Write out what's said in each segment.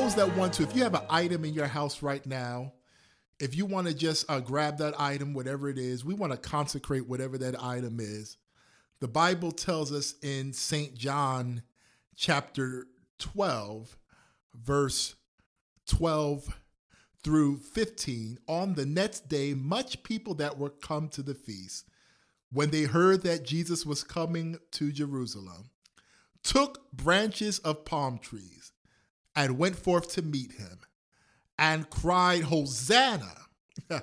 those that want to, if you have an item in your house right now, if you want to just uh, grab that item, whatever it is, we want to consecrate whatever that item is. The Bible tells us in St. John chapter 12, verse 12 through 15, on the next day, much people that were come to the feast, when they heard that Jesus was coming to Jerusalem, took branches of palm trees and went forth to meet him and cried, Hosanna!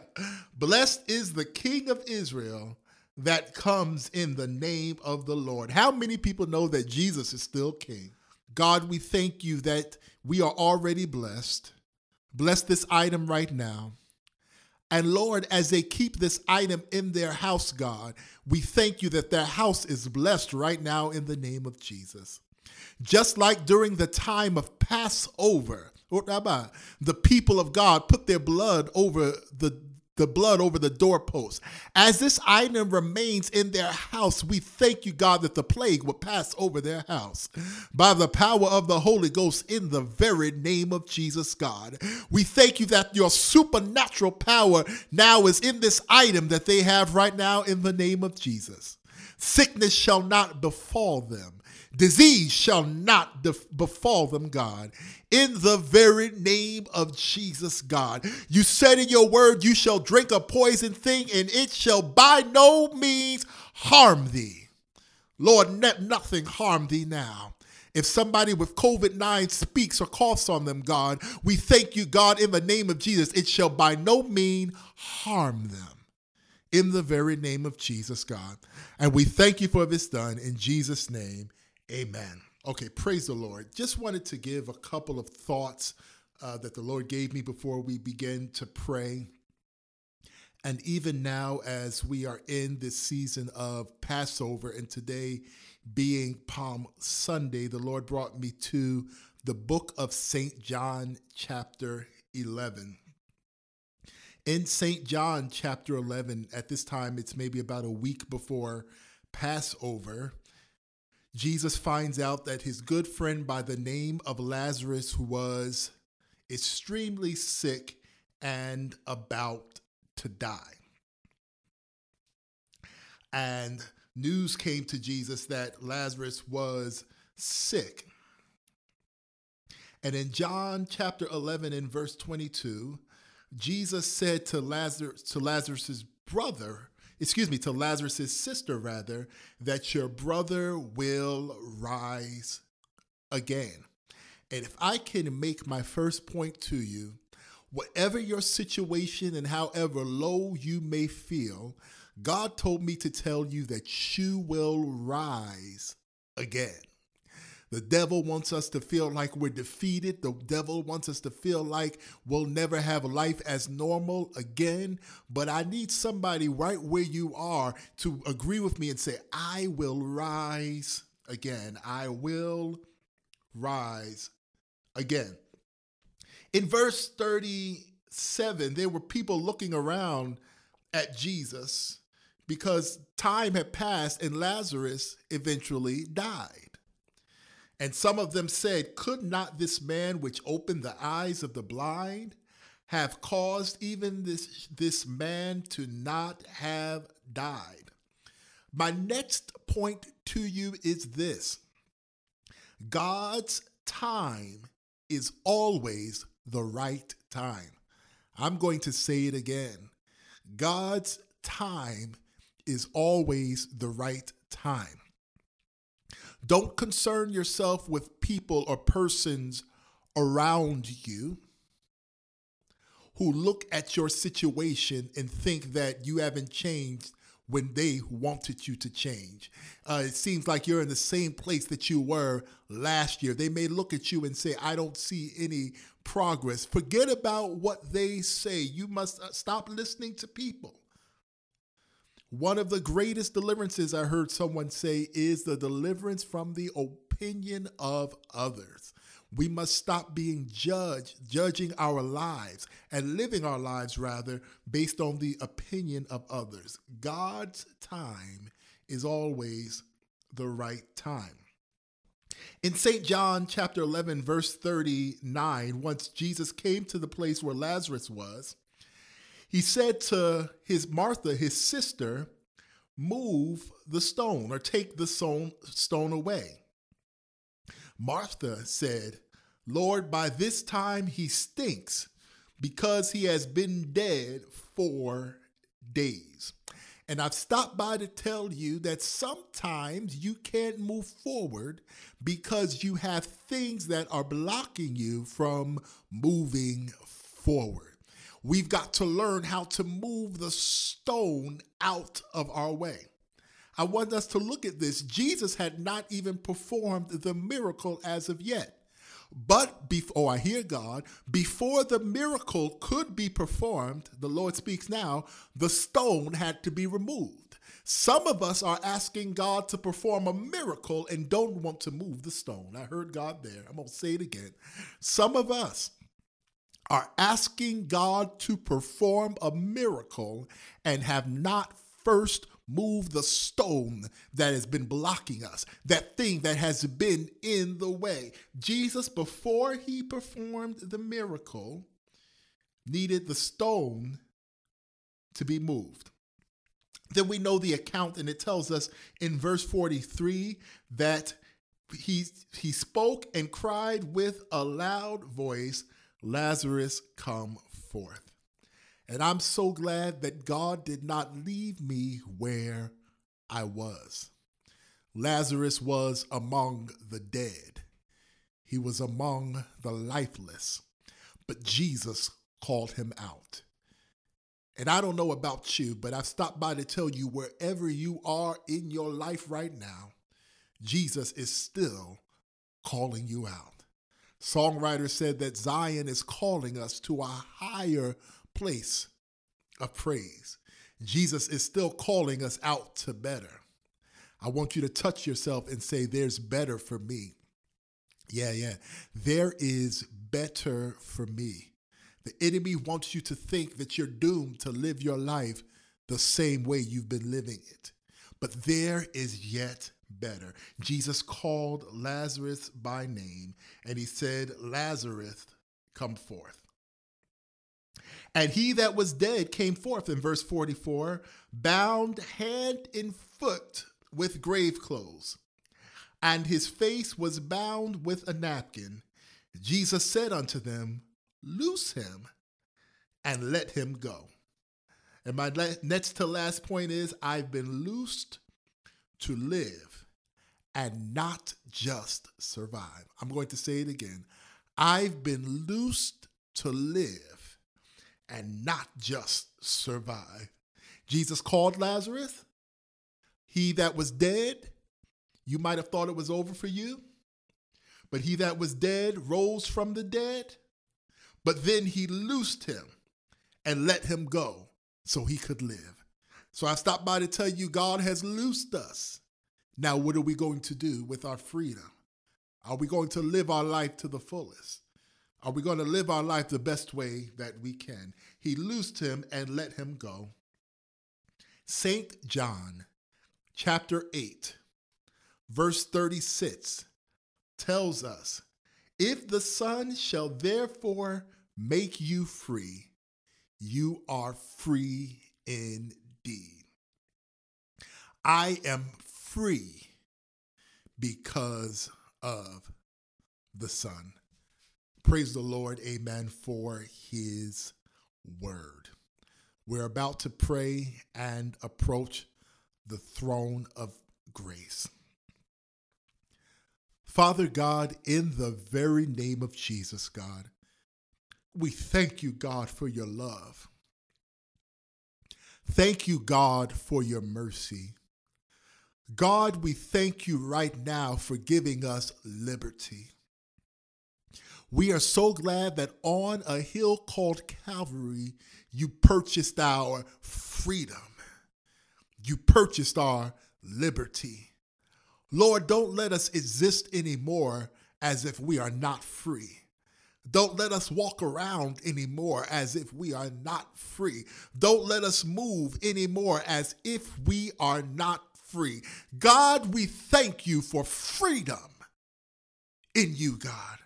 Blessed is the King of Israel that comes in the name of the Lord. How many people know that Jesus is still King? God, we thank you that we are already blessed. Bless this item right now. And Lord, as they keep this item in their house, God, we thank you that their house is blessed right now in the name of Jesus. Just like during the time of Passover, oh, the people of God put their blood over the the blood over the doorpost. As this item remains in their house, we thank you, God, that the plague will pass over their house by the power of the Holy Ghost in the very name of Jesus, God. We thank you that your supernatural power now is in this item that they have right now in the name of Jesus. Sickness shall not befall them. Disease shall not def- befall them, God. In the very name of Jesus, God. You said in your word, You shall drink a poison thing, and it shall by no means harm thee. Lord, let nothing harm thee now. If somebody with COVID 9 speaks or coughs on them, God, we thank you, God, in the name of Jesus. It shall by no means harm them. In the very name of Jesus, God. And we thank you for this done in Jesus' name. Amen. Okay, praise the Lord. Just wanted to give a couple of thoughts uh, that the Lord gave me before we begin to pray. And even now, as we are in this season of Passover, and today being Palm Sunday, the Lord brought me to the book of St. John, chapter 11. In St. John, chapter 11, at this time, it's maybe about a week before Passover Jesus finds out that his good friend by the name of Lazarus was extremely sick and about to die. And news came to Jesus that Lazarus was sick. And in John chapter 11 and verse 22, Jesus said to Lazarus to Lazarus's brother, excuse me, to Lazarus' sister, rather, that your brother will rise again. And if I can make my first point to you, whatever your situation and however low you may feel, God told me to tell you that you will rise again. The devil wants us to feel like we're defeated. The devil wants us to feel like we'll never have life as normal again. But I need somebody right where you are to agree with me and say, I will rise again. I will rise again. In verse 37, there were people looking around at Jesus because time had passed and Lazarus eventually died. And some of them said, Could not this man which opened the eyes of the blind have caused even this, this man to not have died? My next point to you is this God's time is always the right time. I'm going to say it again. God's time is always the right time. Don't concern yourself with people or persons around you who look at your situation and think that you haven't changed when they wanted you to change. Uh, it seems like you're in the same place that you were last year. They may look at you and say, I don't see any progress. Forget about what they say. You must uh, stop listening to people. One of the greatest deliverances I heard someone say is the deliverance from the opinion of others. We must stop being judged, judging our lives, and living our lives rather based on the opinion of others. God's time is always the right time. In St. John chapter 11, verse 39, once Jesus came to the place where Lazarus was, he said to his Martha, his sister, move the stone or take the stone away. Martha said, Lord, by this time he stinks because he has been dead four days. And I've stopped by to tell you that sometimes you can't move forward because you have things that are blocking you from moving forward. We've got to learn how to move the stone out of our way. I want us to look at this. Jesus had not even performed the miracle as of yet. But before oh, I hear God, before the miracle could be performed, the Lord speaks now, the stone had to be removed. Some of us are asking God to perform a miracle and don't want to move the stone. I heard God there. I'm going to say it again. Some of us are asking God to perform a miracle and have not first moved the stone that has been blocking us, that thing that has been in the way. Jesus, before he performed the miracle, needed the stone to be moved. Then we know the account, and it tells us in verse 43 that he, he spoke and cried with a loud voice, Lazarus, come forth. And I'm so glad that God did not leave me where I was. Lazarus was among the dead, he was among the lifeless, but Jesus called him out. And I don't know about you, but I've stopped by to tell you wherever you are in your life right now, Jesus is still calling you out. Songwriter said that Zion is calling us to a higher place of praise. Jesus is still calling us out to better. I want you to touch yourself and say, There's better for me. Yeah, yeah. There is better for me. The enemy wants you to think that you're doomed to live your life the same way you've been living it. But there is yet better. Jesus called Lazarus by name and he said, Lazarus, come forth. And he that was dead came forth in verse 44, bound hand and foot with grave clothes, and his face was bound with a napkin. Jesus said unto them, Loose him and let him go. And my next to last point is I've been loosed to live and not just survive. I'm going to say it again. I've been loosed to live and not just survive. Jesus called Lazarus. He that was dead, you might have thought it was over for you, but he that was dead rose from the dead. But then he loosed him and let him go so he could live. So I stopped by to tell you God has loosed us. Now, what are we going to do with our freedom? Are we going to live our life to the fullest? Are we going to live our life the best way that we can? He loosed him and let him go. St. John, chapter 8, verse 36, tells us If the Son shall therefore make you free, you are free indeed. I am free because of the Son. Praise the Lord, amen, for his word. We're about to pray and approach the throne of grace. Father God, in the very name of Jesus, God, we thank you, God, for your love. Thank you, God, for your mercy. God, we thank you right now for giving us liberty. We are so glad that on a hill called Calvary, you purchased our freedom. You purchased our liberty. Lord, don't let us exist anymore as if we are not free. Don't let us walk around anymore as if we are not free. Don't let us move anymore as if we are not free. God, we thank you for freedom in you, God.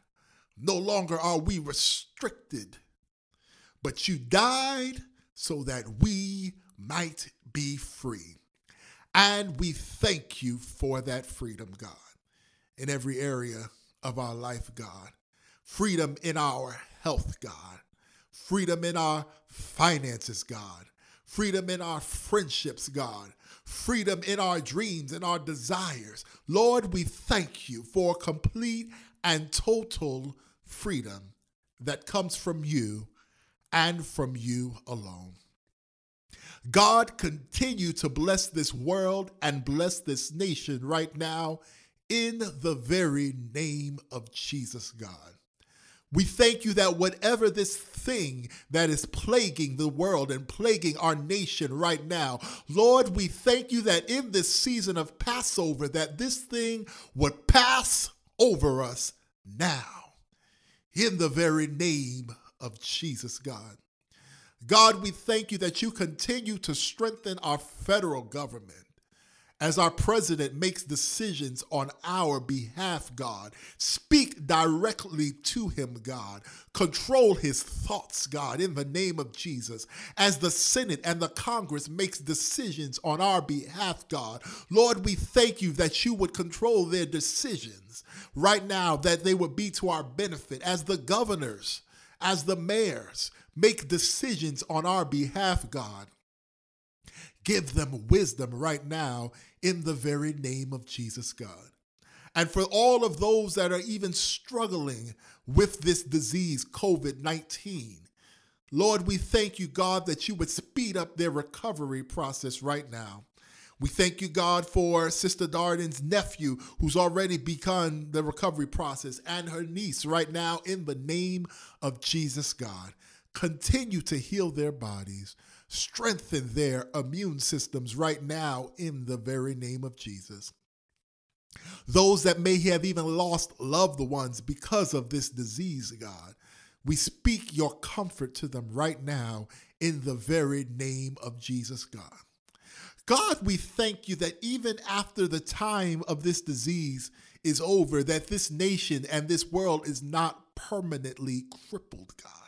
No longer are we restricted, but you died so that we might be free. And we thank you for that freedom, God, in every area of our life, God. Freedom in our health, God. Freedom in our finances, God. Freedom in our friendships, God. Freedom in our dreams and our desires. Lord, we thank you for complete and total freedom that comes from you and from you alone. God, continue to bless this world and bless this nation right now in the very name of Jesus, God. We thank you that whatever this thing that is plaguing the world and plaguing our nation right now, Lord, we thank you that in this season of Passover that this thing would pass over us now in the very name of Jesus God. God, we thank you that you continue to strengthen our federal government as our president makes decisions on our behalf, God. Speak directly to him, God. Control his thoughts, God, in the name of Jesus. As the Senate and the Congress makes decisions on our behalf, God, Lord, we thank you that you would control their decisions right now, that they would be to our benefit. As the governors, as the mayors make decisions on our behalf, God. Give them wisdom right now in the very name of Jesus, God. And for all of those that are even struggling with this disease, COVID 19, Lord, we thank you, God, that you would speed up their recovery process right now. We thank you, God, for Sister Darden's nephew who's already begun the recovery process and her niece right now in the name of Jesus, God. Continue to heal their bodies strengthen their immune systems right now in the very name of Jesus. Those that may have even lost loved ones because of this disease, God, we speak your comfort to them right now in the very name of Jesus, God. God, we thank you that even after the time of this disease is over, that this nation and this world is not permanently crippled, God.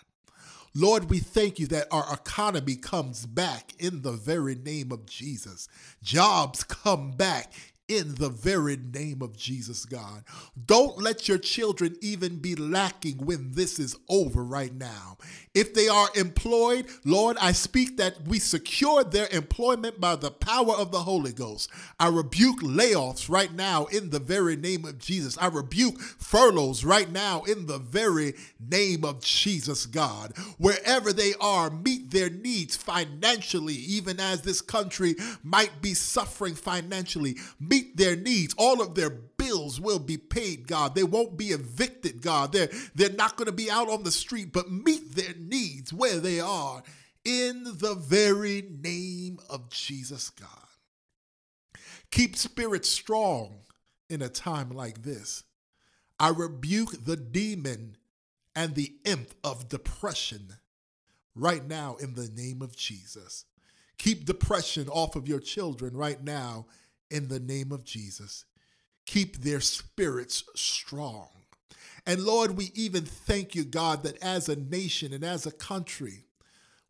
Lord, we thank you that our economy comes back in the very name of Jesus. Jobs come back in the very name of Jesus, God. Don't let your children even be lacking when this is over right now. If they are employed, Lord, I speak that we secure their employment by the power of the Holy Ghost. I rebuke layoffs right now in the very name of Jesus. I rebuke furloughs right now in the very name of Jesus, God. Wherever they are, meet their needs financially, even as this country might be suffering financially. Meet their needs. All of their bills will be paid, God. They won't be evicted, God. They're, they're not going to be out on the street, but meet their needs where they are in the very name of Jesus, God. Keep spirits strong in a time like this. I rebuke the demon and the imp of depression right now in the name of Jesus. Keep depression off of your children right now in the name of Jesus. Keep their spirits strong. And Lord, we even thank you, God, that as a nation and as a country,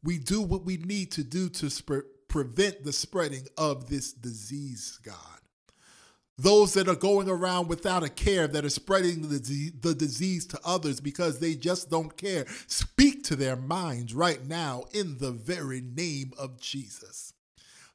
we do what we need to do to sp- prevent the spreading of this disease, God. Those that are going around without a care, that are spreading the, the disease to others because they just don't care, speak to their minds right now in the very name of Jesus.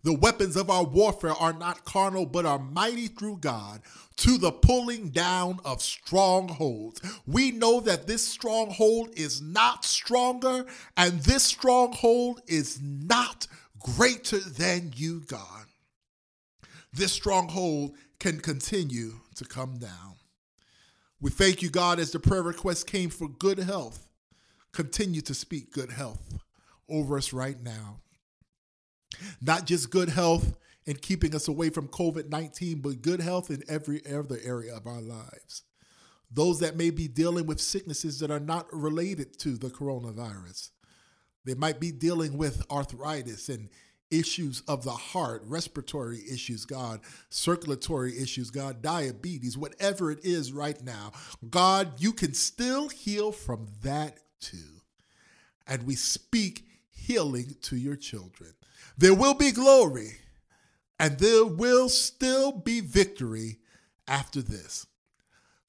The weapons of our warfare are not carnal, but are mighty through God to the pulling down of strongholds. We know that this stronghold is not stronger, and this stronghold is not greater than you, God. This stronghold can continue to come down. We thank you, God, as the prayer request came for good health. Continue to speak good health over us right now. Not just good health and keeping us away from COVID 19, but good health in every other area of our lives. Those that may be dealing with sicknesses that are not related to the coronavirus. They might be dealing with arthritis and issues of the heart, respiratory issues, God, circulatory issues, God, diabetes, whatever it is right now, God, you can still heal from that too. And we speak healing to your children. There will be glory and there will still be victory after this.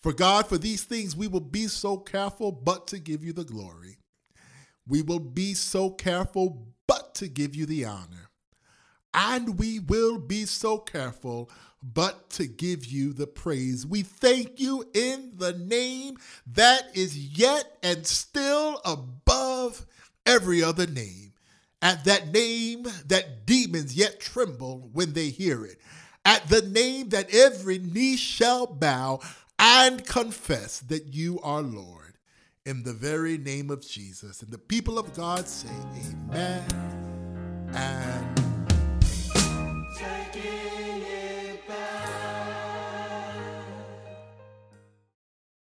For God, for these things we will be so careful but to give you the glory. We will be so careful but to give you the honor. And we will be so careful but to give you the praise. We thank you in the name that is yet and still above every other name. At that name that demons yet tremble when they hear it. At the name that every knee shall bow and confess that you are Lord. In the very name of Jesus. And the people of God say, Amen and Amen.